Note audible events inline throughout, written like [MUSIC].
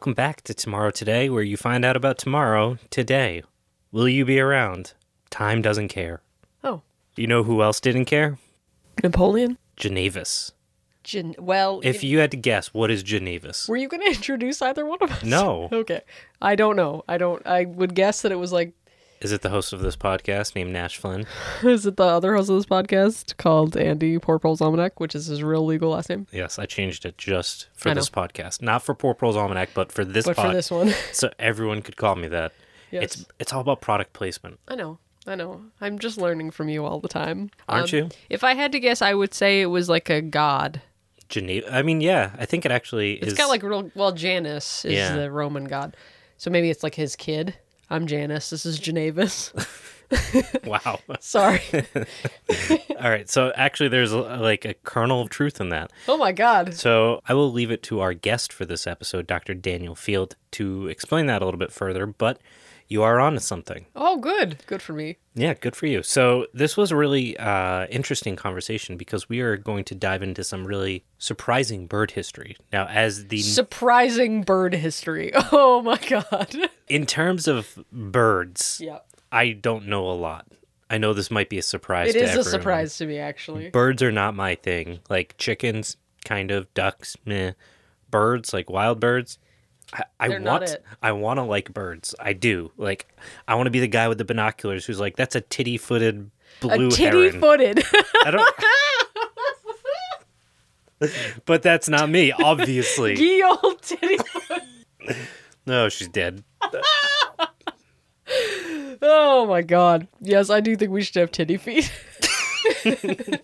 Welcome back to Tomorrow Today, where you find out about tomorrow today. Will you be around? Time doesn't care. Oh, You know who else didn't care? Napoleon. Genevis. Gen- well, If you had to guess, what is Genevis? were you going [LAUGHS] to introduce either one of us? No. [LAUGHS] okay. I don't know. I don't. I would guess that it was like. Is it the host of this podcast named Nash Flynn? [LAUGHS] Is it the other host of this podcast called Andy Porpole's Almanac, which is his real legal last name? Yes, I changed it just for I know. this podcast. Not for Poor Pearl's Almanac, but for this But pod. for this one, [LAUGHS] So everyone could call me that. yes, It's it's all about product placement. I know. I know. I'm just learning from you all the time. Aren't Um, you? If I had to guess, I would say it was like a god. Geneva. I mean, yeah, I think it actually It's is. got like real. Well, Janus is Yeah. the Roman god, so maybe it's like his kid. I'm Janice. This is Janavis. [LAUGHS] wow. [LAUGHS] Sorry. [LAUGHS] all right. So actually, there's uh, like a kernel of truth in that. oh my god. So I will leave it to our guest for this episode, Dr. Daniel Field, to explain that a little bit further. But you are onto something. Oh, good. Good for me. Yeah, good for you. So this was a really uh, interesting conversation because we are going to dive into some really surprising bird history. Now, as the Surprising bird history. [LAUGHS] Oh my god. in terms of birds, yeah. I don't know a lot. I know this might be a surprise. It to is a surprise to me, actually. Birds are not my thing. Like chickens, kind of ducks, meh. Birds, like wild birds. I, I want. I want to like birds. I do. Like I want to be the guy with the binoculars who's like, that's a titty-footed blue a titty heron. footed. I don't. [LAUGHS] [LAUGHS] but that's not me, obviously. Ye old titty. No, she's dead. [LAUGHS] Oh my god. Yes, I do think we should have titty feet. [LAUGHS]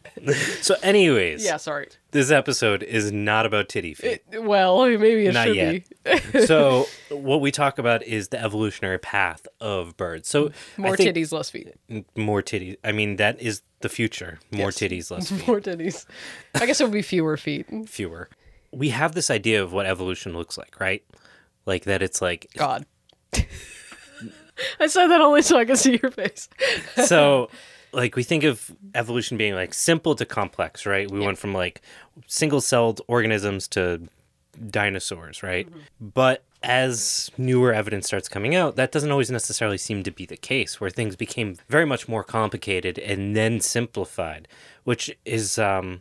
So, anyways, yeah, sorry. this episode is not about titty feet. Well, maybe it Not should yet. be. [LAUGHS] so, what we talk about is the evolutionary path of birds. So, More think- titties, less feet. Mm, more titties. I mean, that is the future. More Yes. titties, less [LAUGHS] feet. More titties. I guess it would be fewer feet. fewer. We have this idea of what evolution looks like, right? Like that it's like God. I said that only so I could see your face. so like we think of evolution being like simple to complex, right? We went from like single-celled organisms to dinosaurs, right? But as newer evidence starts coming out, that doesn't always necessarily seem to be the case, where things became very much more complicated and then simplified, which is um,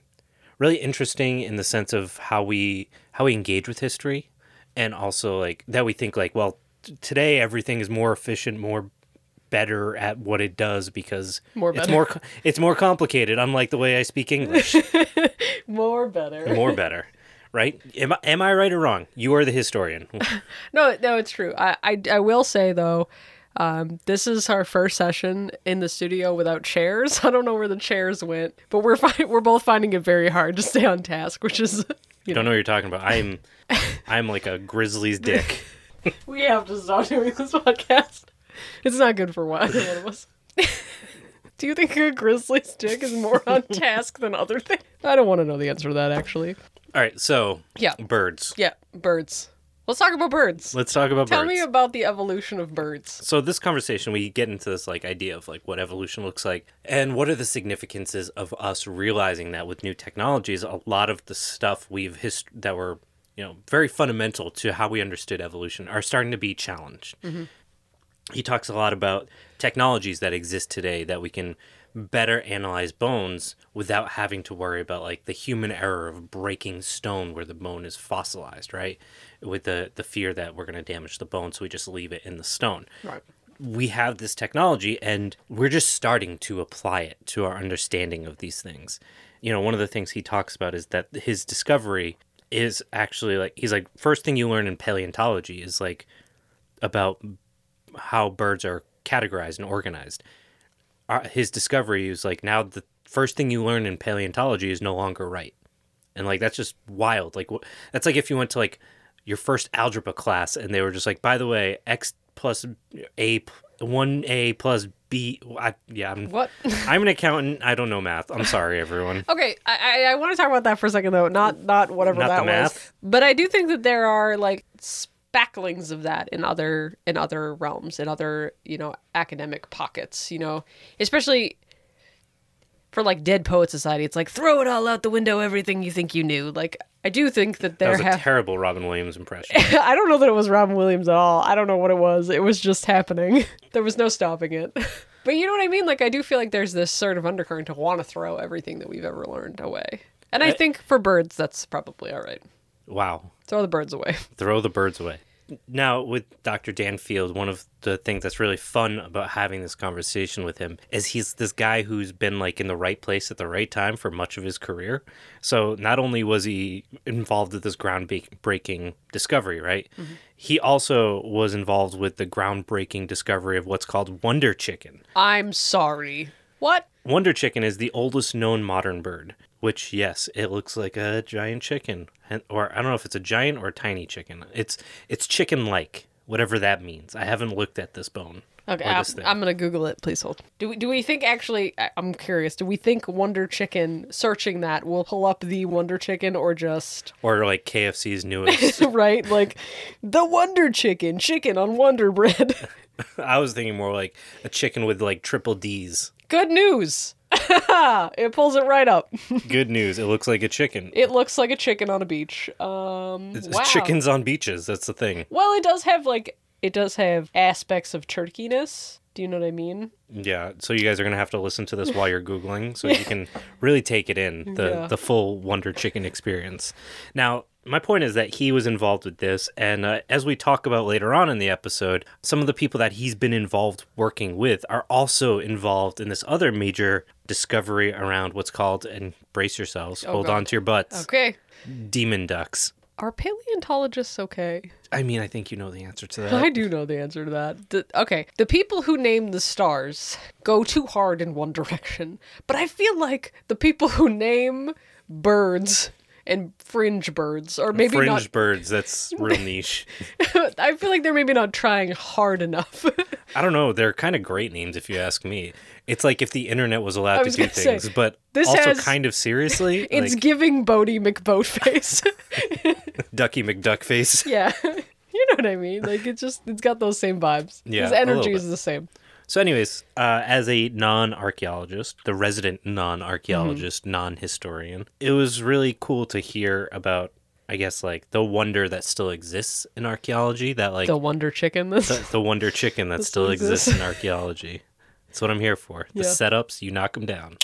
really interesting in the sense of how we how we engage with history, and also like that we think like, well, t- today everything is more efficient, more better at what it does because More it's more it's more complicated unlike the way I speak English [LAUGHS] More better. [LAUGHS] more better right am I, am I right or wrong you are the historian [LAUGHS] No, no, it's true. I, I, I will say though, um, this is our first session in the studio without chairs. I don't know where the chairs went, but we're fi- we're both finding it very hard to stay on task, which is you don't know know what you're talking about I'm I'm like a grizzly's dick we have to stop doing this podcast. [LAUGHS] It's not good for one, one of us. Do you think a grizzly's dick is more on [LAUGHS] task than other things? I don't want to know the answer to that actually. all right so Yeah. birds Yeah, birds. Let's talk about birds. let's talk about birds. Tell birds me about the evolution of birds. so this conversation we get into this like idea of like what evolution looks like and what are the significances of us realizing that with new technologies a lot of the stuff we've hist- that were you know very fundamental to how we understood evolution are starting to be challenged mm-hmm. He talks a lot about technologies that exist today that we can better analyze bones without having to worry about like the human error of breaking stone where the bone is fossilized right with the the fear that we're going to damage the bone so we just leave it in the stone Right. we have this technology and we're just starting to apply it to our understanding of these things. You know, one of the things he talks about is that his discovery is actually like he's like first thing you learn in paleontology is like about how birds are categorized and organized. Uh, his discovery is like now the first thing you learn in paleontology is no longer right. And like that's just wild. Like wh- that's like if you went to like your first algebra class and they were just like, by the way, x plus a one a plus b. I, yeah, I'm What? [LAUGHS] I'm an accountant. I don't know math. I'm sorry, everyone. [LAUGHS] Okay, I, I, I want to talk about that for a second though. Not not whatever Not that was. But I do think that there are like spacklings of that in other in other realms, in other you know academic pockets. You know, especially for like Dead Poet Society. It's like throw it all out the window, everything you think you knew. Like I do think that That there was a have. terrible Robin Williams impression. [LAUGHS] I don't know that it was Robin Williams at all. I don't know what it was. It was just happening. [LAUGHS] There was no stopping it. [LAUGHS] But you know what I mean? Like, I do feel like there's this sort of undercurrent to want to throw everything that we've ever learned away. And I I- think for birds, that's probably all right. wow. Throw the birds away. Throw the birds away. Now, with Dr. Dan Field, one of the things that's really fun about having this conversation with him is he's this guy who's been like in the right place at the right time for much of his career. So, not only was he involved with this groundbreaking discovery, right? Mm-hmm. He also was involved with the groundbreaking discovery of what's called Wonder Chicken. I'm sorry. What? Wonder chicken is the oldest known modern bird, which yes, it looks like a giant chicken, or I don't know if it's a giant or a tiny chicken. It's it's chicken-like, whatever that means. I haven't looked at this bone. Okay, I'm, this. I'm gonna Google it. Please hold. Do we do we think actually? I- I'm curious. Do we think Wonder Chicken searching that will pull up the Wonder Chicken or just or like KFC's newest. [LAUGHS] right like the Wonder Chicken chicken on Wonder Bread? [LAUGHS] I was thinking more like a chicken with like triple D's. Good news. [LAUGHS] it pulls it right up. [LAUGHS] Good news, it looks like a chicken. It looks like a chicken on a beach. Um, It's wow. chickens on beaches. That's the thing. Well, it does have like it does have aspects of turkeyness. Do you know what I mean? Yeah, so you guys are gonna have to listen to this while you're googling, so you [LAUGHS] can really take it in the Yeah. the full Wonder Chicken experience. Now, my point is that he was involved with this, and uh, as we talk about later on in the episode, some of the people that he's been involved working with are also involved in this other major discovery around what's called, and brace yourselves, hold Oh, God. on to your butts, Okay. demon ducks. Are paleontologists okay? I mean, I think you know the answer to [LAUGHS] that. I do know the answer to that. The- okay, the people who name the stars go too hard in one [LAUGHS] direction, but I feel like the people who name birds and fringe birds, or maybe Fringe not, birds, that's real niche. [LAUGHS] I feel like they're maybe not trying hard enough. [LAUGHS] I don't know. They're kind of great names if you ask me. It's like if the internet was allowed to do gonna say, things, but this also has- kind of seriously, [LAUGHS] it's like giving Boaty McBoatface. Ducky McDuckface. yeah. You know what I mean? Like it's just it's got those same vibes. Yeah, His energy is the same. So, anyways, uh, as a non-archaeologist, the resident non-archaeologist, Mm-hmm. non-historian, it was really cool to hear about. I guess like the wonder that still exists in archaeology. That like The Wonder Chicken. This. the, the wonder chicken that [LAUGHS] still exists in archaeology. That's what I'm here for. The Yeah. setups, you knock them down.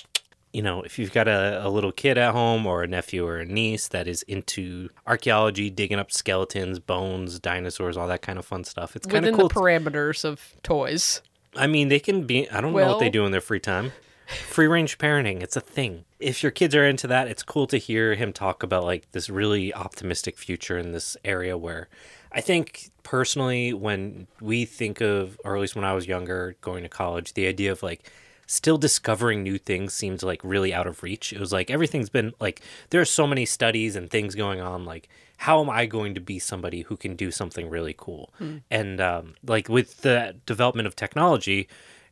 You know, if you've got a, a little kid at home or a nephew or a niece that is into archaeology, digging up skeletons, bones, dinosaurs, all that kind of fun stuff, it's kind Within of cool. the parameters of toys. I mean, they can be, I don't know what they do in their free time. Free range parenting, it's a thing. If your kids are into that, it's cool to hear him talk about like this really optimistic future in this area where I think personally, when we think of, or at least when I was younger going to college, the idea of like still discovering new things seemed like really out of reach. It was like everything's been like, there are so many studies and things going on. Like, how am I going to be somebody who can do something really cool? And um, like with the development of technology,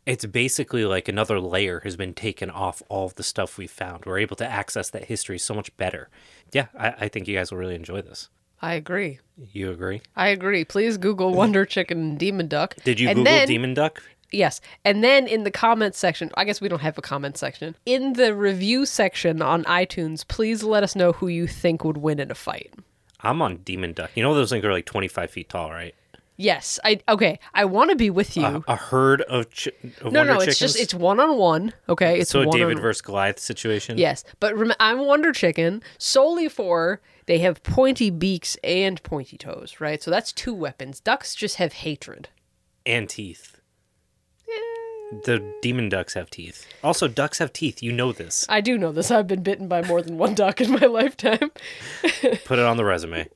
it's basically like another layer has been taken off all of the stuff we've found. We're able to access that history so much better. Yeah, I, I think you guys will really enjoy this. I agree. You agree? I agree. Please Google [LAUGHS] Wonder Chicken and Demon Duck. Did you and Google then, Demon Duck? Yes. And then in the comments section, I guess we don't have a comment section. In the review section on iTunes, please let us know who you think would win in a fight. I'm on Demon Duck. You know those things are like 25 feet tall, right? Yes. I okay. I want to be with you. A, a herd of, chi- of no, no, it's just it's one on one. Okay, it's so a David on, versus Goliath situation. Yes, but rem- I'm Wonder Chicken solely for they have pointy beaks and pointy toes, right? So that's two weapons. Ducks just have hatred. and teeth. The demon ducks have teeth. Also, ducks have teeth. You know this. I do know this. I've been bitten by more than one duck in my [LAUGHS] lifetime. [LAUGHS] Put it on the resume.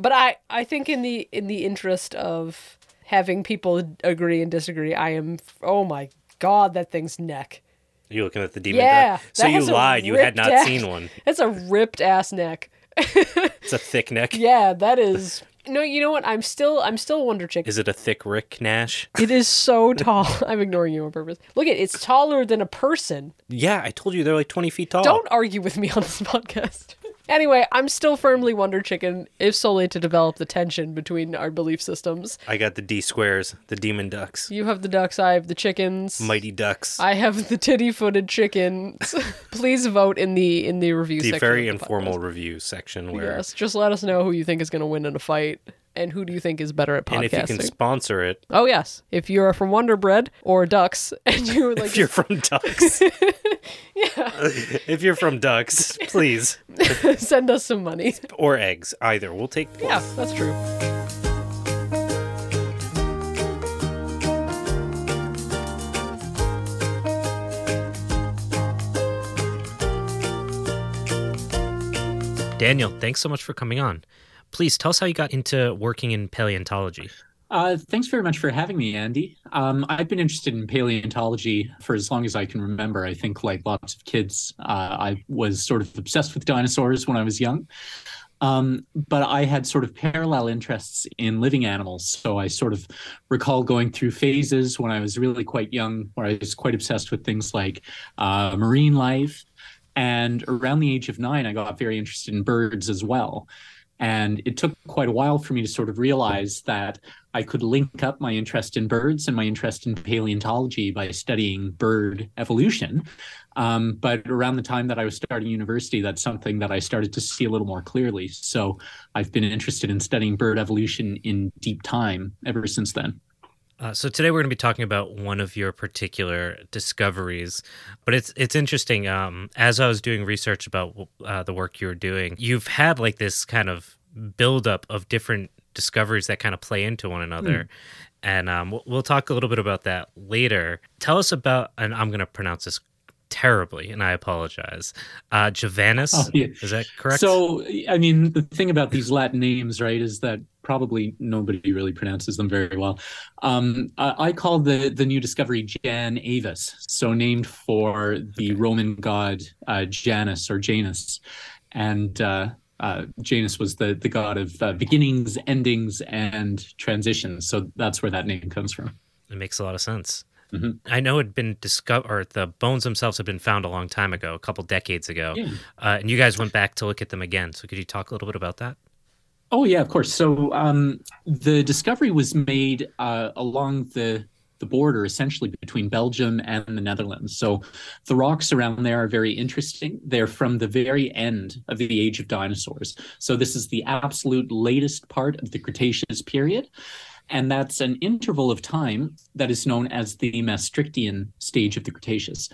But I, I think in the in the interest of having people agree and disagree, I am. Oh my god, that thing's neck. You're looking at the demon Yeah, duck. So you lied. You had not ass- seen one. [LAUGHS] That's a ripped ass neck. It's a thick neck. Yeah, that is. No, you know what? I'm still I'm still Wonder Chicken. Is it a thick Rick Nash? [LAUGHS] It is so tall. [LAUGHS] I'm ignoring you on purpose. Look at it, it's taller than a person. Yeah, I told you they're like 20 feet tall. Don't argue with me on this [LAUGHS] podcast. Anyway, I'm still firmly Wonder Chicken, if solely to develop the tension between our belief systems. I got the D squares, the demon ducks, You have the ducks, I have the chickens. mighty ducks. I have the titty-footed chickens. [LAUGHS] Please vote in the in the review the section. very of the informal review section where Yes, just let us know who you think is going to win in a fight, and who do you think is better at podcasting? and if you can sponsor it oh yes, if you're from Wonder Bread or Ducks, [LAUGHS] and you like if you're from ducks [LAUGHS] yeah, if you're from ducks please [LAUGHS] send us some money. or eggs either we'll take both. Yeah, that's true. daniel thanks so much for coming on please tell us how you got into working in paleontology Uh, thanks very much for having me, Andy. Um, I've been interested in paleontology for as long as I can remember. I think, like lots of kids, uh, I was sort of obsessed with dinosaurs when I was young. Um, but I had sort of parallel interests in living animals. So I sort of recall going through phases when I was really quite young, where I was quite obsessed with things like uh, marine life. And around the age of nine, I got very interested in birds as well. And it took quite a while for me to sort of realize that I could link up my interest in birds and my interest in paleontology by studying bird evolution. Um, but around the time that I was starting university, that's something that I started to see a little more clearly. So I've been interested in studying bird evolution in deep time ever since then. Uh, so today we're going to be talking about one of your particular discoveries, but it's it's interesting. Um, as I was doing research about uh, the work you're doing, you've had like this kind of buildup of different discoveries that kind of play into one another, and um, we'll, we'll talk a little bit about that later. Tell us about, and I'm going to pronounce this terribly, and I apologize. Uh, Javanus, Oh, yeah. is that correct? So, I mean, the thing about these Latin names, right, is that probably nobody really pronounces them very well. Um, I, I call the the new discovery Janavis, so named for the Roman god uh, Janus or Janus, and uh, uh, Janus was the the god of uh, beginnings, endings, and transitions. So that's where that name comes from. It makes a lot of sense. Mhm. I know it had been discovered, or the bones themselves had been found a long time ago, a couple decades ago, Yeah. uh, and you guys went back to look at them again. So could you talk a little bit about that? Oh yeah, of course. So um, the discovery was made uh, along the the border, essentially between Belgium and the Netherlands. So the rocks around there are very interesting. They're from the very end of the age of dinosaurs. So this is the absolute latest part of the Cretaceous period. And that's an interval of time that is known as the Maastrichtian stage of the Cretaceous.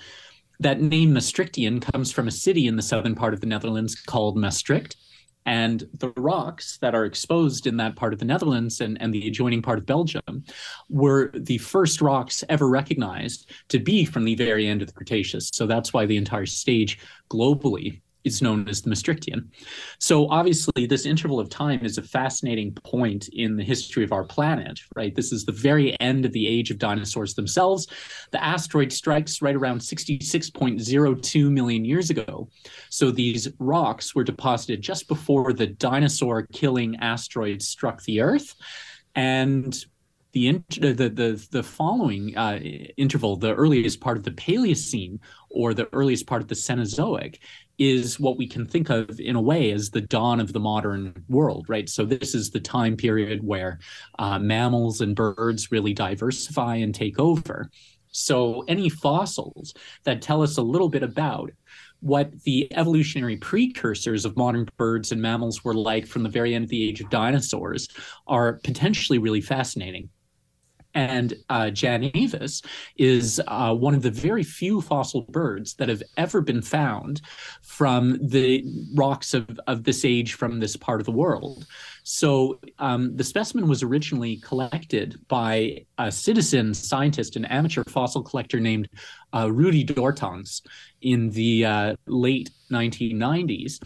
That name Maastrichtian comes from a city in the southern part of the Netherlands called Maastricht. And the rocks that are exposed in that part of the Netherlands and, and the adjoining part of Belgium were the first rocks ever recognized to be from the very end of the Cretaceous. So that's why the entire stage globally is known as the Maastrichtian. So obviously, this interval of time is a fascinating point in the history of our planet, right? This is the very end of the age of dinosaurs themselves. The asteroid strikes right around 66.02 million years ago. So these rocks were deposited just before the dinosaur killing asteroid struck the Earth. And the, the, the, the following uh, interval, the earliest part of the Paleocene or the earliest part of the Cenozoic, is what we can think of in a way as the dawn of the modern world, right? So this is the time period where uh, mammals and birds really diversify and take over. So any fossils that tell us a little bit about what the evolutionary precursors of modern birds and mammals were like from the very end of the age of dinosaurs are potentially really fascinating. And uh, Janavis is uh, one of the very few fossil birds that have ever been found from the rocks of, of this age from this part of the world. So um, the specimen was originally collected by a citizen scientist, an amateur fossil collector named uh, Rudy Dortangs in the uh, late 1990s.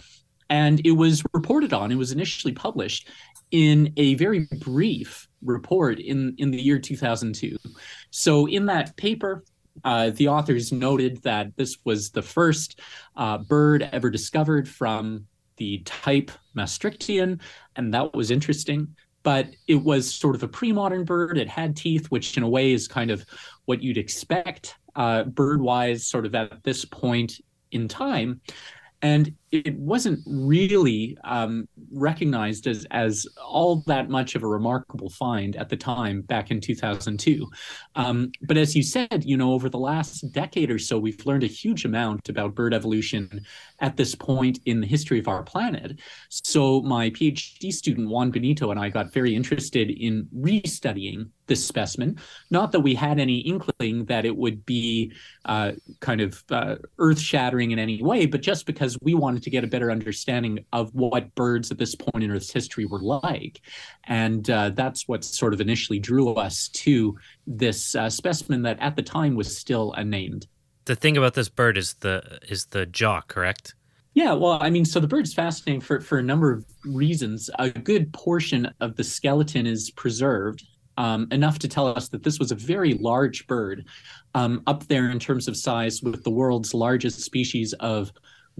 And it was reported on, it was initially published in a very brief report in, in the year 2002. So, in that paper, uh, the authors noted that this was the first uh, bird ever discovered from the type Maastrichtian, and that was interesting. But it was sort of a pre modern bird. It had teeth, which in a way is kind of what you'd expect uh, bird wise, sort of at this point in time. And it wasn't really um, recognized as as all that much of a remarkable find at the time back in 2002. Um, but as you said, you know, over the last decade or so, we've learned a huge amount about bird evolution at this point in the history of our planet. So my PhD student Juan Benito and I got very interested in restudying this specimen. Not that we had any inkling that it would be uh, kind of uh, earth shattering in any way, but just because we wanted to get a better understanding of what birds at this point in Earth's history were like. And uh, that's what sort of initially drew us to this uh, specimen that at the time was still unnamed. The thing about this bird is the is the jaw, correct? Yeah, well, I mean, so the bird's fascinating for, for a number of reasons. A good portion of the skeleton is preserved, um, enough to tell us that this was a very large bird, um, up there in terms of size with the world's largest species of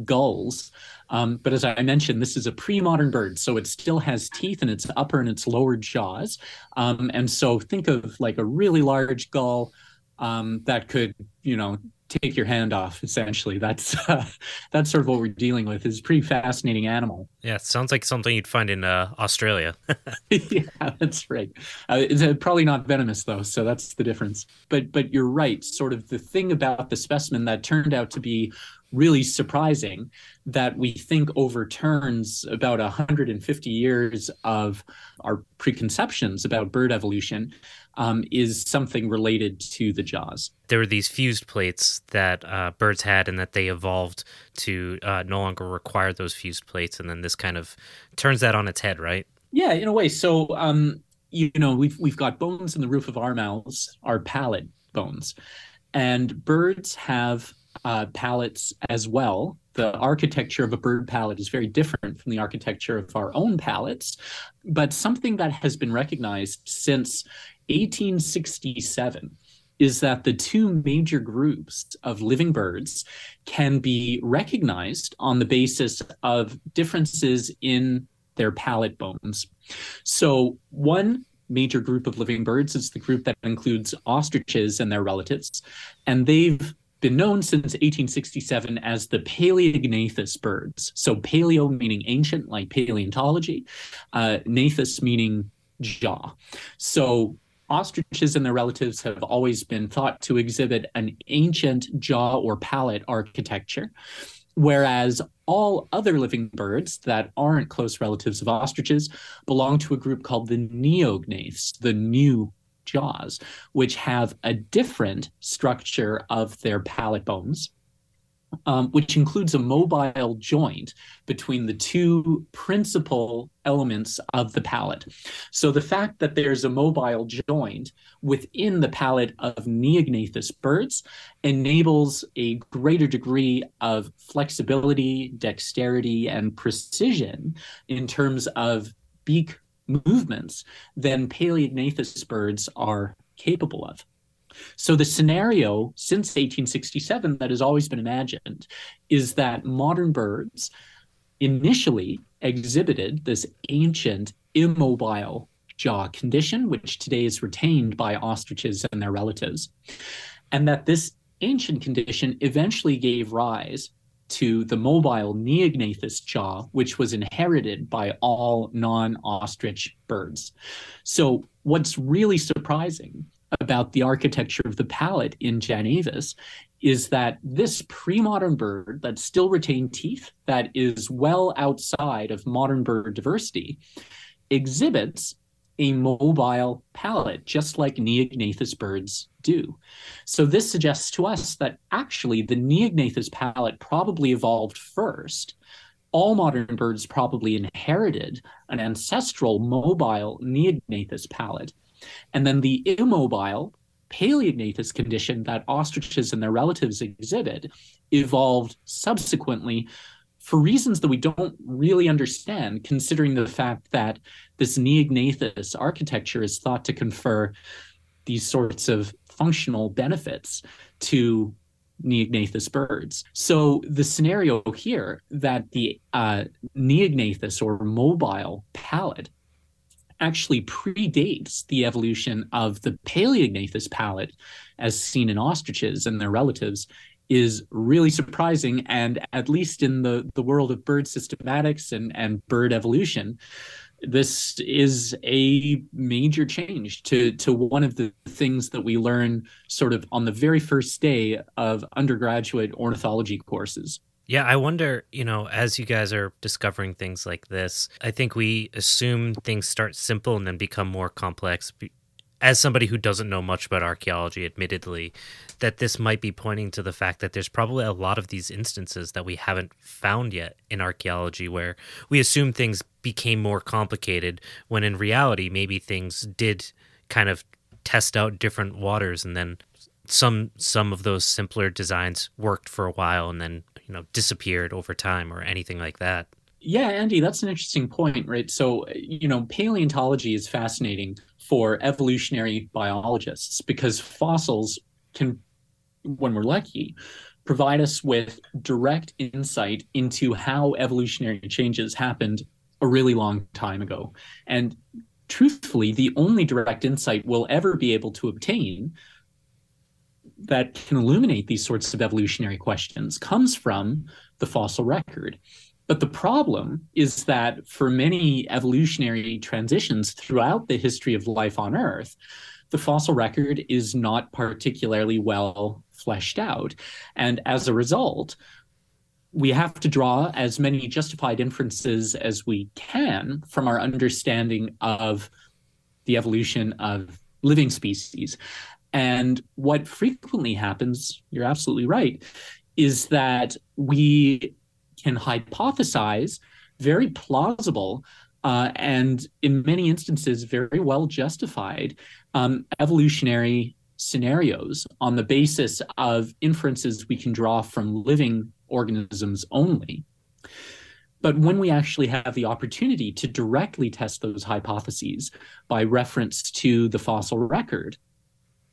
gulls. Um, but as I mentioned, this is a pre-modern bird, so it still has teeth in its upper and its lower jaws. Um, and so think of like a really large gull um, that could, you know, take your hand off essentially. That's [LAUGHS] uh, that's sort of what we're dealing with. Is a pretty fascinating animal. Yeah sounds like something you'd find in uh, australia. [LAUGHS] [LAUGHS] Yeah that's right. Uh, it's uh, probably not venomous though so that's the difference. But but you're right. Sort of the thing about the specimen that turned out to be really surprising that we think overturns about 150 years of our preconceptions about bird evolution um, is something related to the jaws. There were these fused plates that uh, birds had, and that they evolved to uh, no longer require those fused plates, and then this kind of turns that on its head, right? Yeah, in a way. So, um, you know, we've we've got bones in the roof of our mouths, our palate bones, and birds have uh, palates as well. The architecture of a bird palate is very different from the architecture of our own palates, but something that has been recognized since 1867 is that the two major groups of living birds can be recognized on the basis of differences in their palate bones. So, one major group of living birds is the group that includes ostriches and their relatives, and they've been known since 1867 as the Paleognathous birds. So, paleo meaning ancient, like paleontology, uh, gnathus meaning jaw. So, ostriches and their relatives have always been thought to exhibit an ancient jaw or palate architecture, whereas all other living birds that aren't close relatives of ostriches belong to a group called the neognaths, the new jaws, which have a different structure of their palate bones um, which includes a mobile joint between the two principal elements of the palate. So the fact that there's a mobile joint within the palate of neognathous birds enables a greater degree of flexibility, dexterity, and precision in terms of beak movements than paleognathous birds are capable of. So the scenario since 1867 that has always been imagined is that modern birds initially exhibited this ancient immobile jaw condition, which today is retained by ostriches and their relatives, and that this ancient condition eventually gave rise to the mobile neognathous jaw, which was inherited by all non ostrich birds. So, what's really surprising about the architecture of the palate in Janavis is that this pre-modern bird that still retained teeth, that is well outside of modern bird diversity, exhibits a mobile palate, just like neognathous birds do. So this suggests to us that actually the neognathous palate probably evolved first. All modern birds probably inherited an ancestral mobile neognathous palate and then the immobile paleognathous condition that ostriches and their relatives exhibit evolved subsequently for reasons that we don't really understand, considering the fact that this neognathous architecture is thought to confer these sorts of functional benefits to neognathous birds. So the scenario here that the uh, neognathous or mobile palate actually predates the evolution of the Paleognathous palate as seen in ostriches and their relatives is really surprising. And at least in the, the world of bird systematics and, and bird evolution, this is a major change to to one of the things that we learn sort of on the very first day of undergraduate ornithology courses. Yeah, I wonder, you know, as you guys are discovering things like this, I think we assume things start simple and then become more complex. As somebody who doesn't know much about archaeology, admittedly, that this might be pointing to the fact that there's probably a lot of these instances that we haven't found yet in archaeology where we assume things became more complicated when in reality, maybe things did kind of test out different waters and then some some of those simpler designs worked for a while and then you know disappeared over time or anything like that. Yeah andy that's an interesting point right? So you know paleontology is fascinating for evolutionary biologists because fossils can when we're lucky provide us with direct insight into how evolutionary changes happened a really long time ago and truthfully the only direct insight we'll ever be able to obtain that can illuminate these sorts of evolutionary questions comes from the fossil record. But the problem is that for many evolutionary transitions throughout the history of life on Earth, the fossil record is not particularly well fleshed out. And as a result, we have to draw as many justified inferences as we can from our understanding of the evolution of living species. And what frequently happens, you're absolutely right, is that we can hypothesize very plausible uh, and in many instances very well justified um, evolutionary scenarios on the basis of inferences we can draw from living organisms only. But when we actually have the opportunity to directly test those hypotheses by reference to the fossil record,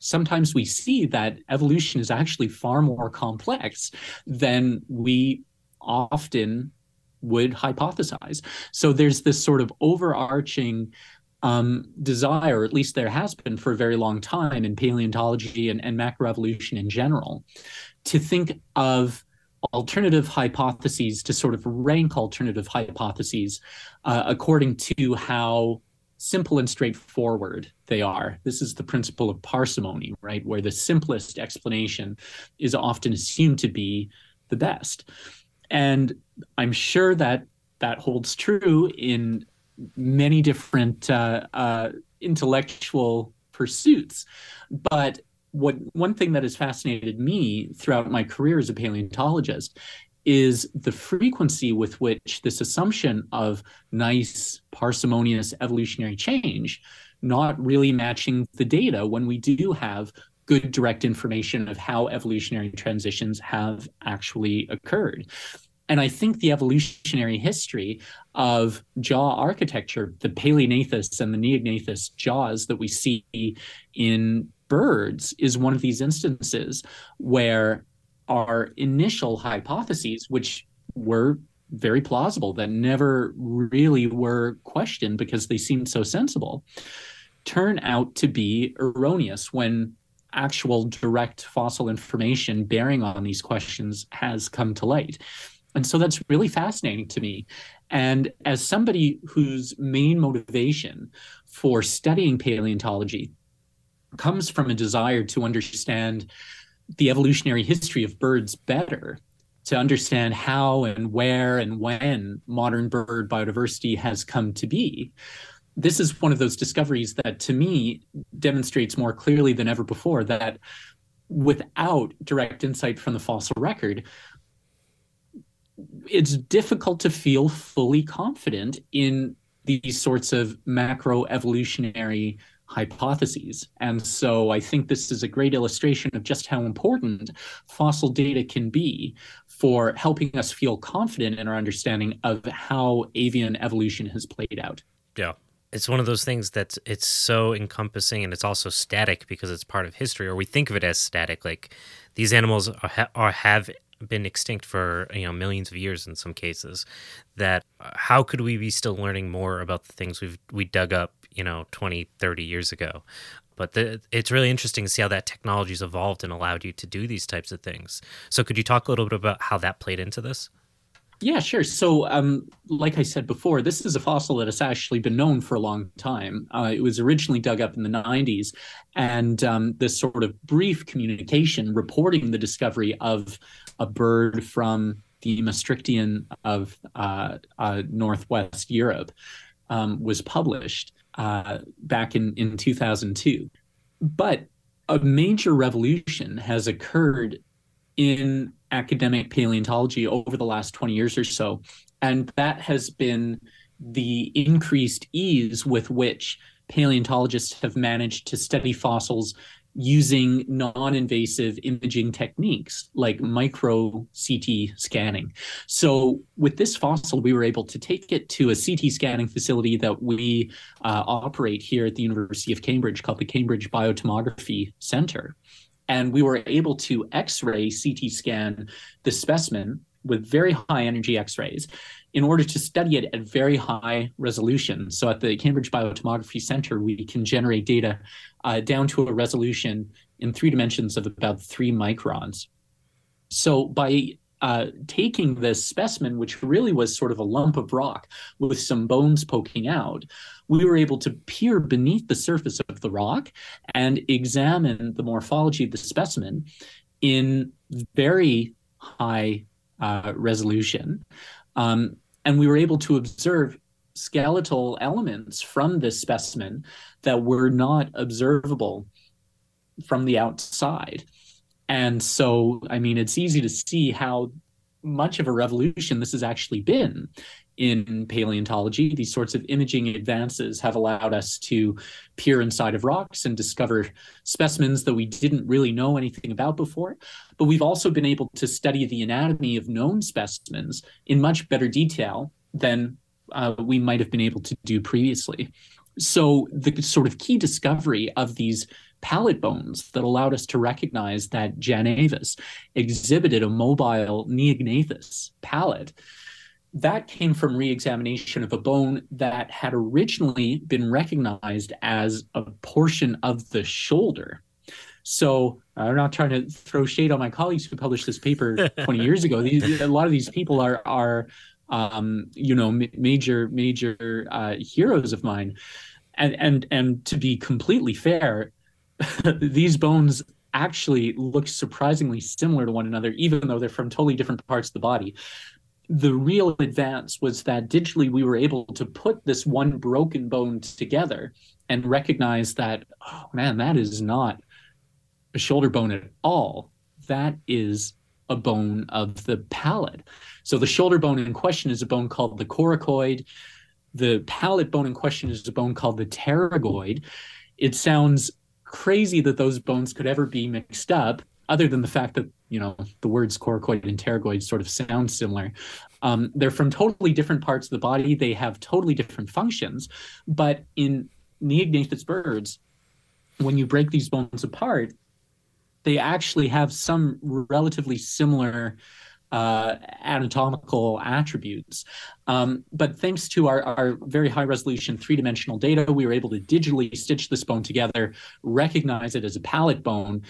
sometimes we see that evolution is actually far more complex than we often would hypothesize. So there's this sort of overarching um, desire, at least there has been for a very long time in paleontology and, and macroevolution in general, to think of alternative hypotheses, to sort of rank alternative hypotheses uh, according to how simple and straightforward they are. This is the principle of parsimony, right? Where the simplest explanation is often assumed to be the best. And I'm sure that that holds true in many different uh, uh, intellectual pursuits. But what one thing that has fascinated me throughout my career as a paleontologist is the frequency with which this assumption of nice, parsimonious evolutionary change not really matching the data when we do have good direct information of how evolutionary transitions have actually occurred. And I think the evolutionary history of jaw architecture, the Palaeognathous and the Neognathous jaws that we see in birds, is one of these instances where our initial hypotheses, which were very plausible, that never really were questioned because they seemed so sensible, turn out to be erroneous when actual direct fossil information bearing on these questions has come to light. And so that's really fascinating to me. And as somebody whose main motivation for studying paleontology comes from a desire to understand the evolutionary history of birds better to understand how and where and when modern bird biodiversity has come to be. This is one of those discoveries that to me demonstrates more clearly than ever before that without direct insight from the fossil record, it's difficult to feel fully confident in these sorts of macro evolutionary hypotheses. And so I think this is a great illustration of just how important fossil data can be for helping us feel confident in our understanding of how avian evolution has played out. Yeah. It's one of those things that it's so encompassing and it's also static because it's part of history, or we think of it as static. Like these animals are, are have been extinct for you know millions of years in some cases that uh, how could we be still learning more about the things we've we dug up you know, 20, 30 years ago. But the, it's really interesting to see how that technology's evolved and allowed you to do these types of things. So could you talk a little bit about how that played into this? Yeah, sure. So, um, like I said before, this is a fossil that has actually been known for a long time. Uh, it was originally dug up in the 90s, and um, this sort of brief communication reporting the discovery of a bird from the Maastrichtian of uh, uh, Northwest Europe um, was published uh, back in, in 2002. But a major revolution has occurred in academic paleontology over the last 20 years or so. And that has been the increased ease with which paleontologists have managed to study fossils using non-invasive imaging techniques like micro CT scanning. So with this fossil, we were able to take it to a CT scanning facility that we uh, operate here at the University of Cambridge called the Cambridge Biotomography Center. And we were able to X-ray CT scan the specimen with very high energy X-rays in order to study it at very high resolution. So at the Cambridge Biotomography Center, we can generate data uh, down to a resolution in three dimensions of about three microns. So by uh, taking this specimen, which really was sort of a lump of rock with some bones poking out, we were able to peer beneath the surface of the rock and examine the morphology of the specimen in very high uh, resolution. Um, and we were able to observe skeletal elements from this specimen that were not observable from the outside. And so, I mean, it's easy to see how much of a revolution this has actually been in paleontology. These sorts of imaging advances have allowed us to peer inside of rocks and discover specimens that we didn't really know anything about before. But we've also been able to study the anatomy of known specimens in much better detail than uh, we might have been able to do previously. So, the sort of key discovery of these palate bones that allowed us to recognize that Janavis exhibited a mobile neognathous palate that came from re-examination of a bone that had originally been recognized as a portion of the shoulder. So I'm not trying to throw shade on my colleagues who published this paper [LAUGHS] 20 years ago. These, a lot of these people are are um, you know major major uh, heroes of mine, and and and to be completely fair, [LAUGHS] these bones actually look surprisingly similar to one another, even though they're from totally different parts of the body. The real advance was that digitally we were able to put this one broken bone together and recognize that oh man that is not a shoulder bone at all. That is a bone of the palate. So the shoulder bone in question is a bone called the coracoid. The palate bone in question is a bone called the pterygoid. It sounds crazy that those bones could ever be mixed up other than the fact that you know the words coracoid and pterygoid sort of sound similar. Um, they're from totally different parts of the body. They have totally different functions. But in neognathous birds when you break these bones apart they actually have some relatively similar uh, anatomical attributes. Um, but thanks to our, our very high resolution three dimensional data, we were able to digitally stitch this bone together, recognize it as a palate bone,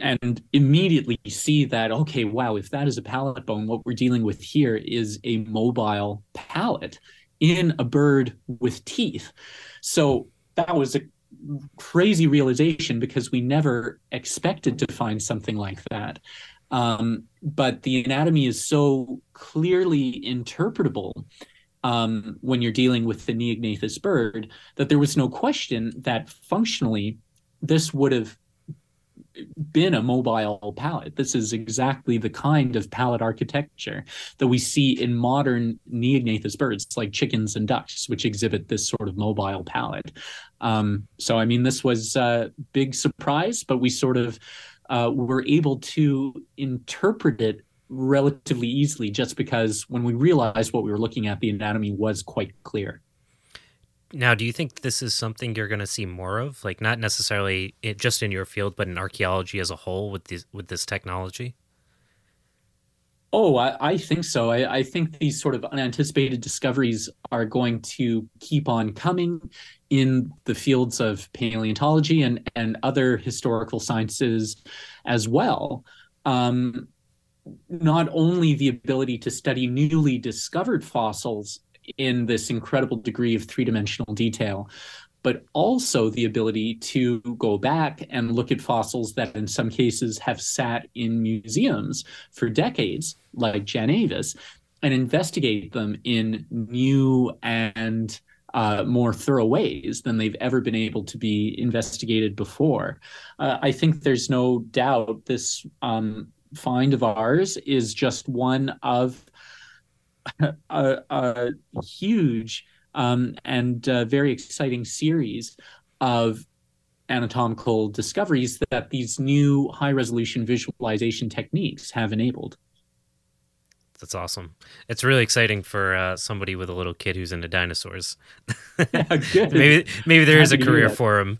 and immediately see that okay wow if that is a palate bone what we're dealing with here is a mobile palate in a bird with teeth so that was a crazy realization because we never expected to find something like that um, but the anatomy is so clearly interpretable um, when you're dealing with the neognathous bird that there was no question that functionally this would have been a mobile palate. This is exactly the kind of palate architecture that we see in modern neognathous birds, like chickens and ducks, which exhibit this sort of mobile palate. Um, so, I mean, this was a big surprise, but we sort of uh, were able to interpret it relatively easily just because when we realized what we were looking at, the anatomy was quite clear. Now, do you think this is something you're going to see more of? Like, not necessarily it, just in your field, but in archaeology as a whole with this with this technology? Oh, I, I think so. I, I, think these sort of unanticipated discoveries are going to keep on coming in the fields of paleontology and, and other historical sciences as well. Um, not only the ability to study newly discovered fossils in this incredible degree of three dimensional detail, but also the ability to go back and look at fossils that in some cases have sat in museums for decades, like Janavis, and investigate them in new and uh, more thorough ways than they've ever been able to be investigated before. Uh, I think there's no doubt this um, find of ours is just one of [LAUGHS] a, a huge um, and uh, very exciting series of anatomical discoveries that these new high resolution visualization techniques have enabled. That's awesome. It's really exciting for uh, somebody with a little kid who's into dinosaurs. [LAUGHS] yeah, [LAUGHS] maybe maybe there is a career for him.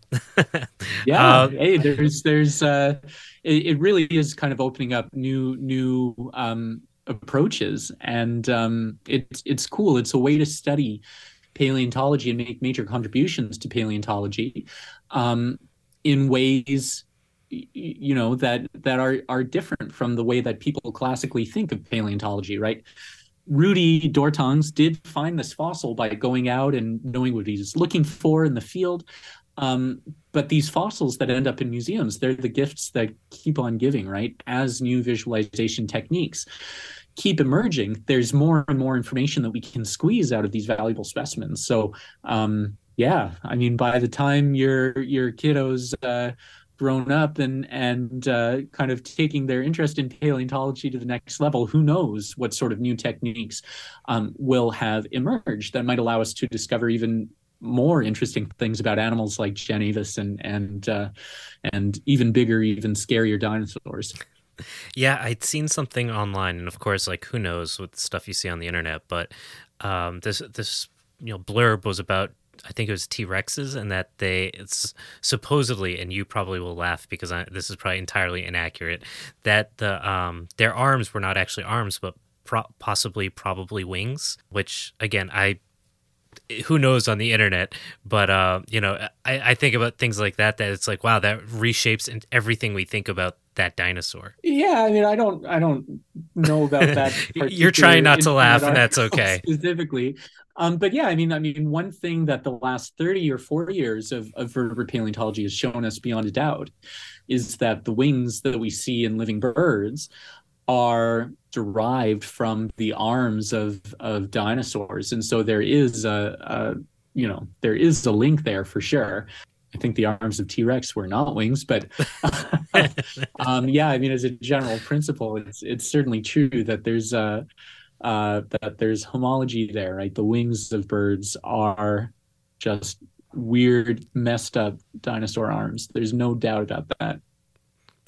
[LAUGHS] yeah. Uh, hey, there's there's uh, it, it, really is kind of opening up new new um, approaches, and um, it's it's cool. It's a way to study paleontology and make major contributions to paleontology um, in ways you know that that are are different from the way that people classically think of paleontology right rudy Dortangs did find this fossil by going out and knowing what he's looking for in the field. Um, but these fossils that end up in museums, they're the gifts that keep on giving, right? As new visualization techniques keep emerging, there's more and more information that we can squeeze out of these valuable specimens. So, um, yeah, I mean, by the time your your kiddos uh, grown up and and uh, kind of taking their interest in paleontology to the next level, who knows what sort of new techniques um, will have emerged that might allow us to discover even more interesting things about animals like Janavis and and uh, and even bigger, even scarier dinosaurs. Yeah, I'd seen something online, and of course, like who knows with stuff you see on the internet, but um, this this you know blurb was about I think it was T Rexes, and that they it's supposedly, and you probably will laugh because I, this is probably entirely inaccurate, that the um their arms were not actually arms, but pro- possibly probably wings. Which again, I who knows on the internet, but uh, you know, I, I think about things like that. That it's like, wow, that reshapes everything we think about that dinosaur. Yeah, I mean, I don't, I don't know about that. [LAUGHS] You're trying not to laugh, and that's okay. [LAUGHS] Specifically, um, but yeah, I mean, I mean, one thing that the last thirty or forty years of, of vertebrate paleontology has shown us beyond a doubt is that the wings that we see in living birds are derived from the arms of of dinosaurs, and so there is a, a you know there is a link there for sure. I think the arms of T Rex were not wings, but [LAUGHS] um, yeah, I mean, as a general principle, it's it's certainly true that there's a uh, that there's homology there, right? The wings of birds are just weird, messed up dinosaur arms. There's no doubt about that.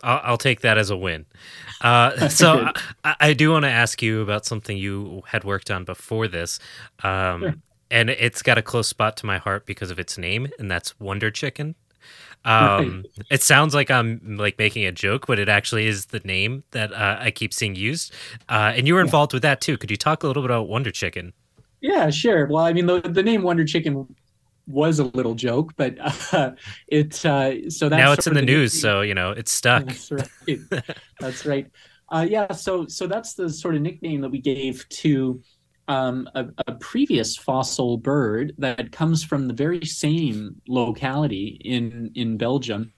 I'll, I'll take that as a win. Uh, [LAUGHS] so I, I, do want to ask you about something you had worked on before this. Um, sure and it's got a close spot to my heart because of its name, and that's Wonder Chicken. Um, right. It sounds like I'm like making a joke, but it actually is the name that uh, I keep seeing used. Uh, and you were involved yeah. with that too. Could you talk a little bit about Wonder Chicken? Yeah, sure. Well, I mean, the, the name Wonder Chicken was a little joke, but [LAUGHS] uh, it's uh, so that's now it's in the, the news, name. so you know it's stuck. That's right. [LAUGHS] that's right. Uh, yeah, so so that's the sort of nickname that we gave to um, a, a, previous fossil bird that comes from the very same locality in in Belgium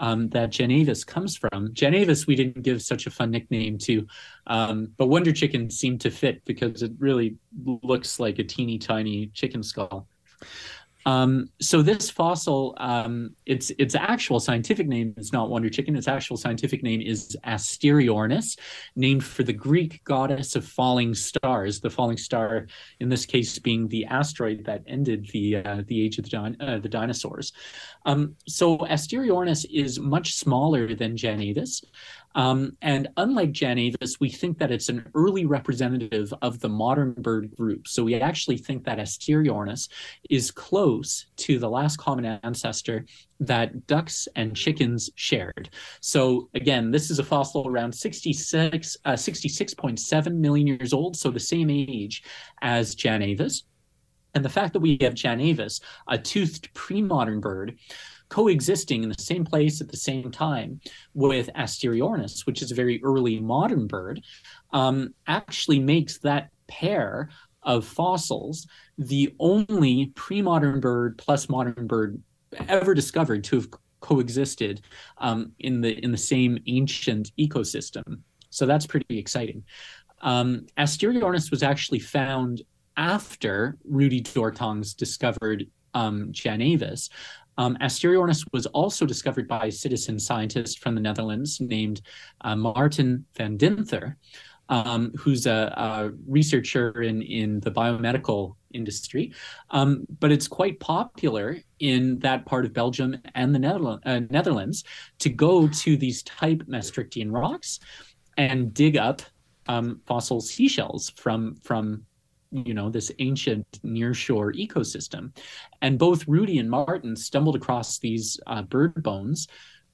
um, that Janavis comes from. Janavis, we didn't give such a fun nickname to, um, but Wonder Chicken seemed to fit because it really looks like a teeny tiny chicken skull. Um, so this fossil, um, its its actual scientific name is not wonder chicken. Its actual scientific name is Asteriornis, named for the Greek goddess of falling stars. The falling star, in this case, being the asteroid that ended the uh, the age of the, uh, the dinosaurs. Um, so Asteriornis is much smaller than Janavis. Um, and unlike Janavis, we think that it's an early representative of the modern bird group. So we actually think that Asteriornis is close to the last common ancestor that ducks and chickens shared. So again, this is a fossil around 66, uh, 66.7 million years old, so the same age as Janavis. And the fact that we have Janavis, a toothed pre-modern bird, coexisting in the same place at the same time with Asteriornis, which is a very early modern bird, um, actually makes that pair of fossils the only pre-modern bird plus modern bird ever discovered to have coexisted um, in the in the same ancient ecosystem. So that's pretty exciting. Um, Asteriornis was actually found after Rudy Dortangs discovered um, Janavis. Um, Asteriornis was also discovered by a citizen scientist from the Netherlands named uh, Martin van Dinther, um, who's a, a, researcher in, in the biomedical industry. Um, but it's quite popular in that part of Belgium and the Netherlands, uh, Netherlands to go to these type Maastrichtian rocks and dig up um, fossil seashells from from you know this ancient nearshore ecosystem. And both rudy and martin stumbled across these uh, bird bones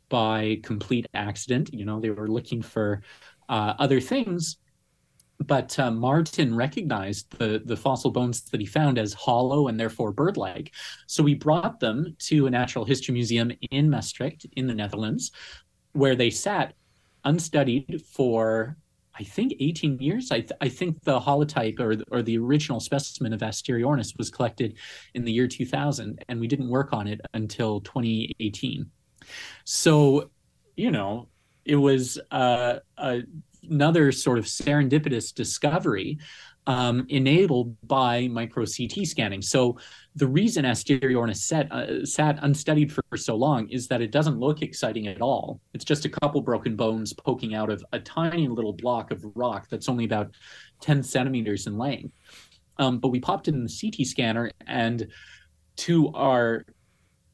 by complete accident. You know they were looking for uh, other things. But uh, martin recognized the, the fossil bones that he found as hollow and therefore bird-like. So we brought them to a natural history museum in maastricht in the netherlands where they sat unstudied for I think 18 years. I, th- I think the holotype or, or the original specimen of Asteriornis was collected in the year 2000, and we didn't work on it until 2018. So, you know, it was uh, another sort of serendipitous discovery um, enabled by micro CT scanning. So the reason Asteriornis sat, uh, sat unstudied for so long is that it doesn't look exciting at all. It's just a couple broken bones poking out of a tiny little block of rock that's only about 10 centimeters in length. Um, but we popped it in the CT scanner, and to our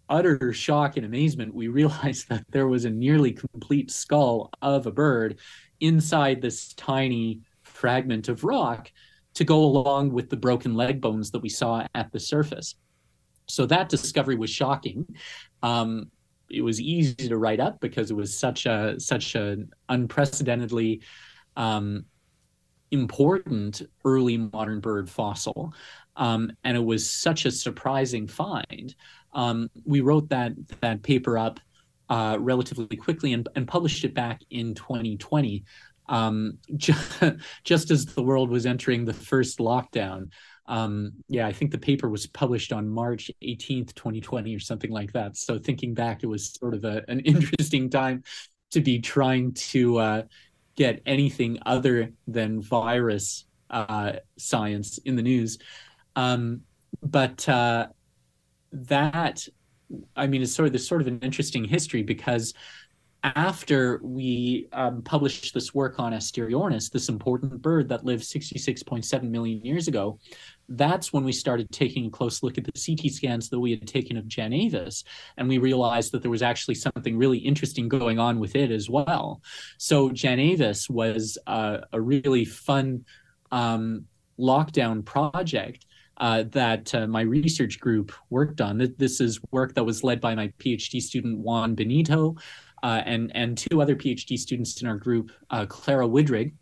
utter shock and amazement, we realized [LAUGHS] that there was a nearly complete skull of a bird inside this tiny fragment of rock to go along with the broken leg bones that we saw at the surface. So that discovery was shocking. Um, it was easy to write up because it was such a such an unprecedentedly um, important early modern bird fossil, um, and it was such a surprising find. Um, we wrote that that paper up uh, relatively quickly and, and published it back in 2020 um, just, [LAUGHS] just as the world was entering the first lockdown. Um, yeah, I think the paper was published on March 18th, 2020, or something like that. So thinking back, it was sort of a, an [LAUGHS] interesting time to be trying to uh, get anything other than virus uh, science in the news. Um, but uh, that, I mean, it's sort of sort of an interesting history because after we um, published this work on Asteriornis, this important bird that lived 66.7 million years ago, that's when we started taking a close look at the CT scans that we had taken of Janavis, and we realized that there was actually something really interesting going on with it as well. So Janavis was uh, a really fun um, lockdown project uh, that uh, my research group worked on. This is work that was led by my PhD student Juan Benito, uh, and and two other PhD students in our group, uh, Klara Widrig,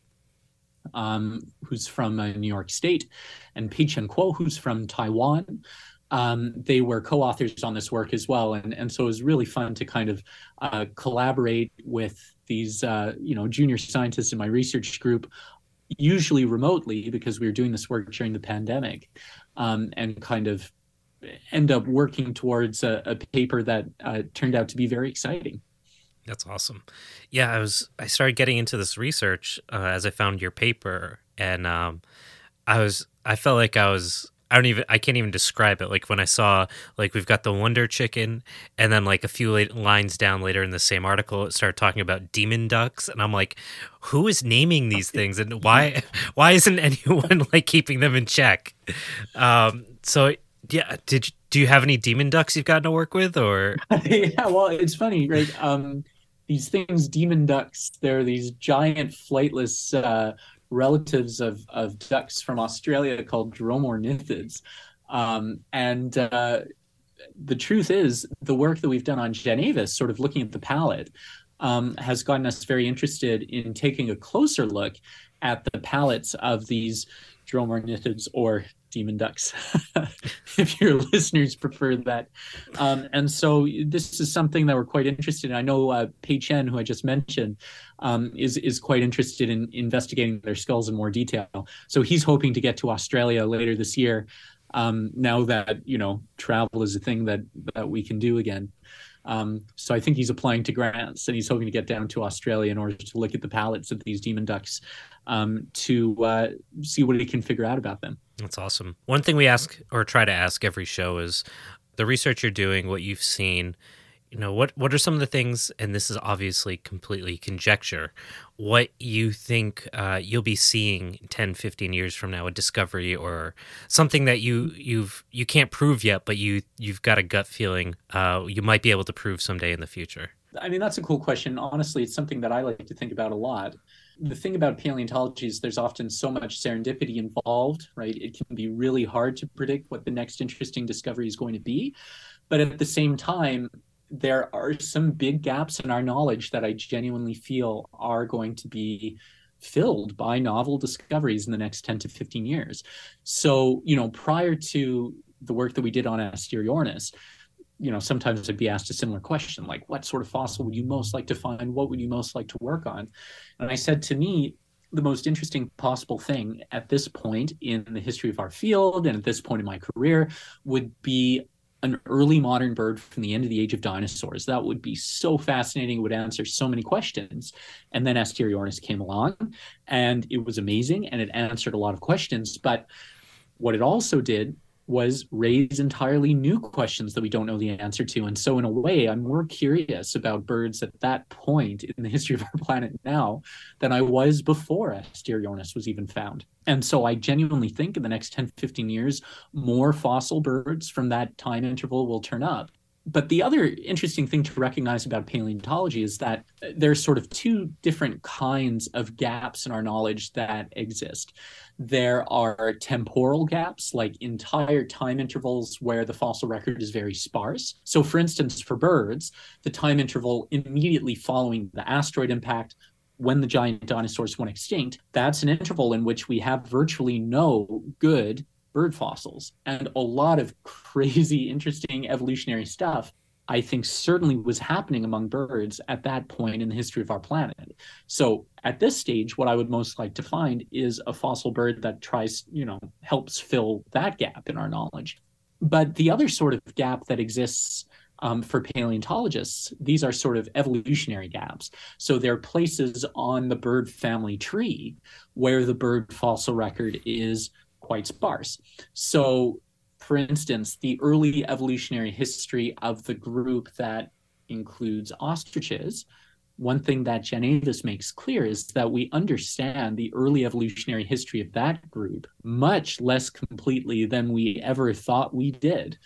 um, who's from uh, New York State, and Pei-Chen Kuo, who's from Taiwan. Um, they were co-authors on this work as well, and and so it was really fun to kind of uh, collaborate with these uh, you know junior scientists in my research group, usually remotely because we were doing this work during the pandemic, um, and kind of end up working towards a, a paper that uh, turned out to be very exciting. That's awesome. Yeah, I was I started getting into this research uh, as I found your paper, and um, I was I felt like I was I don't even I can't even describe it. Like when I saw like we've got the Wonder Chicken, and then like a few lines down later in the same article, it started talking about demon ducks, and I'm like, who is naming these things, and why [LAUGHS] why isn't anyone like keeping them in check? Um, so yeah, did you, do you have any demon ducks you've gotten to work with, or [LAUGHS] yeah? Well, it's funny, right? Um, these things, demon ducks. They're these giant flightless uh, relatives of of ducks from Australia called dromornithids. Um, and uh, the truth is, the work that we've done on Janavis, sort of looking at the palate, um, has gotten us very interested in taking a closer look at the palates of these dromornithids or demon ducks, [LAUGHS] if your [LAUGHS] listeners prefer that. Um, and so this is something that we're quite interested in. I know uh, Pei Chen, who I just mentioned, um, is is quite interested in investigating their skulls in more detail. So he's hoping to get to Australia later this year. Um, now that you know travel is a thing that that we can do again. Um, so I think he's applying to grants and he's hoping to get down to Australia in order to look at the palates of these demon ducks um, to uh, see what he can figure out about them. That's awesome. One thing we ask or try to ask every show is the research you're doing, what you've seen. You know, what what are some of the things, and this is obviously completely conjecture, what you think uh, you'll be seeing 10, 15 years from now, a discovery or something that you you've you can't prove yet, but you you've got a gut feeling uh, you might be able to prove someday in the future. I mean, that's a cool question. Honestly, it's something that I like to think about a lot the thing about paleontology is there's often so much serendipity involved, right? It can be really hard to predict what the next interesting discovery is going to be. But at the same time, there are some big gaps in our knowledge that I genuinely feel are going to be filled by novel discoveries in the next 10 to 15 years. So, you know, prior to the work that we did on Asteriornis, you know, sometimes I'd be asked a similar question, like, what sort of fossil would you most like to find? What would you most like to work on? And I said to me, the most interesting possible thing at this point in the history of our field and at this point in my career would be an early modern bird from the end of the age of dinosaurs. That would be so fascinating. It would answer so many questions. And then Asteriornis came along and it was amazing and it answered a lot of questions. But what it also did was raise entirely new questions that we don't know the answer to. And so, in a way, I'm more curious about birds at that point in the history of our [LAUGHS] planet now than I was before Asteriornis was even found. And so, I genuinely think in the next 10, 15 years, more fossil birds from that time interval will turn up but the other interesting thing to recognize about paleontology is that there's sort of two different kinds of gaps in our knowledge that exist. There are temporal gaps, like entire time intervals where the fossil record is very sparse. So, for instance, for birds, the time interval immediately following the asteroid impact when the giant dinosaurs went extinct, that's an interval in which we have virtually no good bird fossils and a lot of crazy, interesting evolutionary stuff. I think certainly was happening among birds at that point in the history of our planet. So at this stage, what I would most like to find is a fossil bird that tries, you know, helps fill that gap in our knowledge. But the other sort of gap that exists um, for paleontologists, these are sort of evolutionary gaps. So there are places on the bird family tree where the bird fossil record is quite sparse. So, for instance, the early evolutionary history of the group that includes ostriches, one thing that Janavis makes clear is that we understand the early evolutionary history of that group much less completely than we ever thought we did.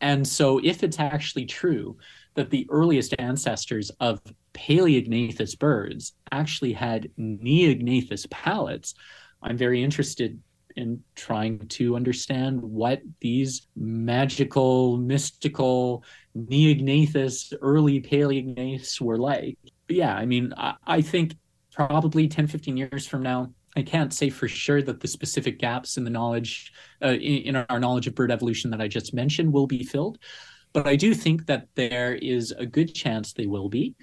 And so, if it's actually true that the earliest ancestors of Paleognathous birds actually had Neognathous palates, I'm very interested in trying to understand what these magical, mystical Neognathous, early Paleognathus were like. But yeah, I mean, I, I think probably 10, 15 years from now, I can't say for sure that the specific gaps in the knowledge, uh, in, in our knowledge of bird evolution that I just mentioned, will be filled. But I do think that there is a good chance they will be.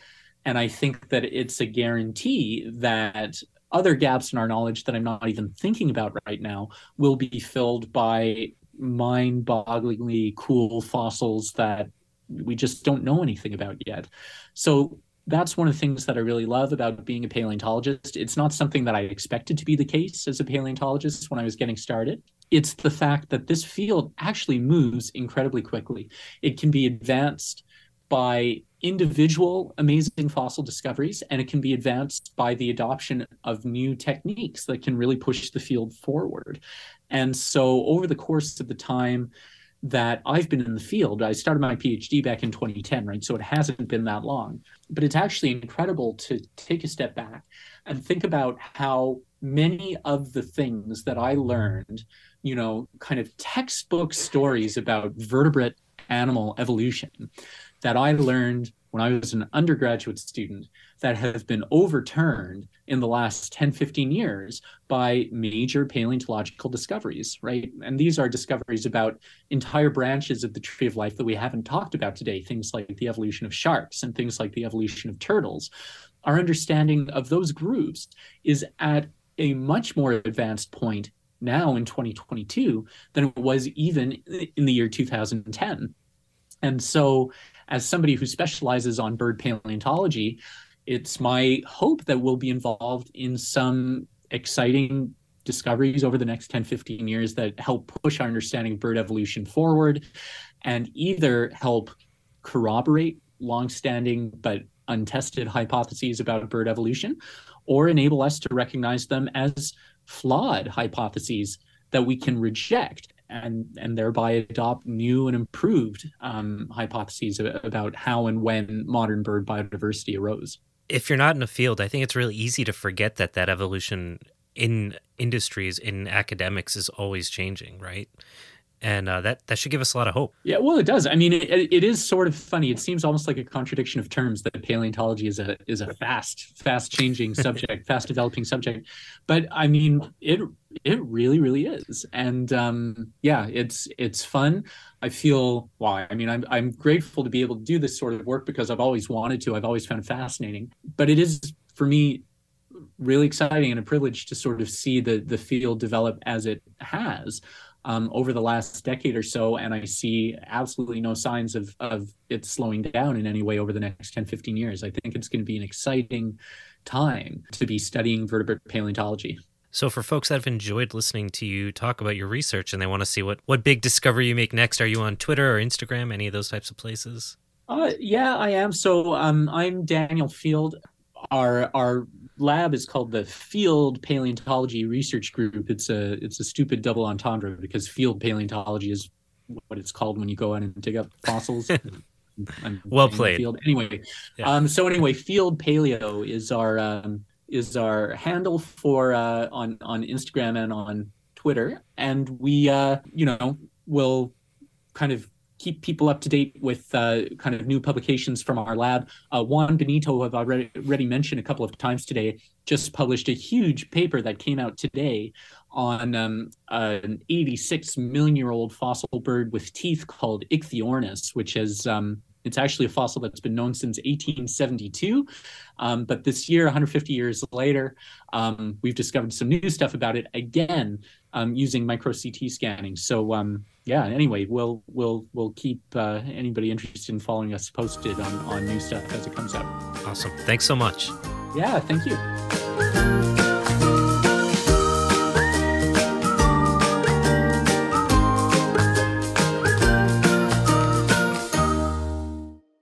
And I think that it's a guarantee that other gaps in our knowledge that I'm not even thinking about right now will be filled by mind bogglingly cool fossils that we just don't know anything about yet. So that's one of the things that I really love about being a paleontologist. It's not something that I expected to be the case as a paleontologist when I was getting started. It's the fact that this field actually moves incredibly quickly. It can be advanced by individual amazing fossil discoveries, and it can be advanced by the adoption of new techniques that can really push the field forward. And so, over the course of the time that I've been in the field. I started my PhD back in 2010, right? So it hasn't been that long. But it's actually incredible to take a step back and think about how many of the things that I learned, you know, kind of textbook stories about vertebrate animal evolution that I learned when I was an undergraduate student that have been overturned in the last 10, 15 years by major paleontological discoveries, right? And these are discoveries about entire branches of the tree of life that we haven't talked about today, things like the evolution of sharks and things like the evolution of turtles. Our understanding of those groups is at a much more advanced point now in 2022 than it was even in the year 2010. And so, as somebody who specializes on bird paleontology, it's my hope that we'll be involved in some exciting discoveries over the next 10, 15 years that help push our understanding of bird evolution forward and either help corroborate longstanding but untested hypotheses about bird evolution or enable us to recognize them as flawed hypotheses that we can reject and and thereby adopt new and improved um, hypotheses about how and when modern bird biodiversity arose. If you're not in a field, I think it's really easy to forget that that evolution in industries in academics is always changing, right? and uh, that that should give us a lot of hope. Yeah, well, it does. I mean, it, it is sort of funny. It seems almost like a contradiction of terms that paleontology is a is a fast fast changing [LAUGHS] subject, fast developing subject. But I mean, it it really really is, and um, yeah, it's it's fun. I feel well. I mean, I'm I'm grateful to be able to do this sort of work because I've always wanted to. I've always found it fascinating. But it is for me really exciting and a privilege to sort of see the the field develop as it has um, over the last decade or so, and I see absolutely no signs of, of it slowing down in any way over the next 10, 15 years. I think it's going to be an exciting time to be studying vertebrate paleontology. So, for folks that have enjoyed listening to you talk about your research and they want to see what, what big discovery you make next, are you on Twitter or Instagram, any of those types of places? Uh, yeah, I am. So um, I'm Daniel Field. Our our lab is called the Field Paleontology Research Group. It's a it's a stupid double entendre because field paleontology is what it's called when you go out and dig up fossils. [LAUGHS] well played. Field. Anyway, yeah. um, so anyway, Field Paleo is our um, is our handle for uh, on on Instagram and on Twitter, and we uh, you know will kind of keep people up to date with uh, kind of new publications from our lab. Uh, Juan Benito, I've already, already mentioned a couple of times today, just published a huge paper that came out today on um, an 86 million year old fossil bird with teeth called Ichthyornis, which has um, it's actually a fossil that's been known since 1872. Um, but this year, 150 years later, um, we've discovered some new stuff about it again um, using micro CT scanning. So um, yeah, anyway, we'll we'll we'll keep uh, anybody interested in following us posted on on new stuff as it comes out. Awesome. Thanks so much. Yeah, thank you.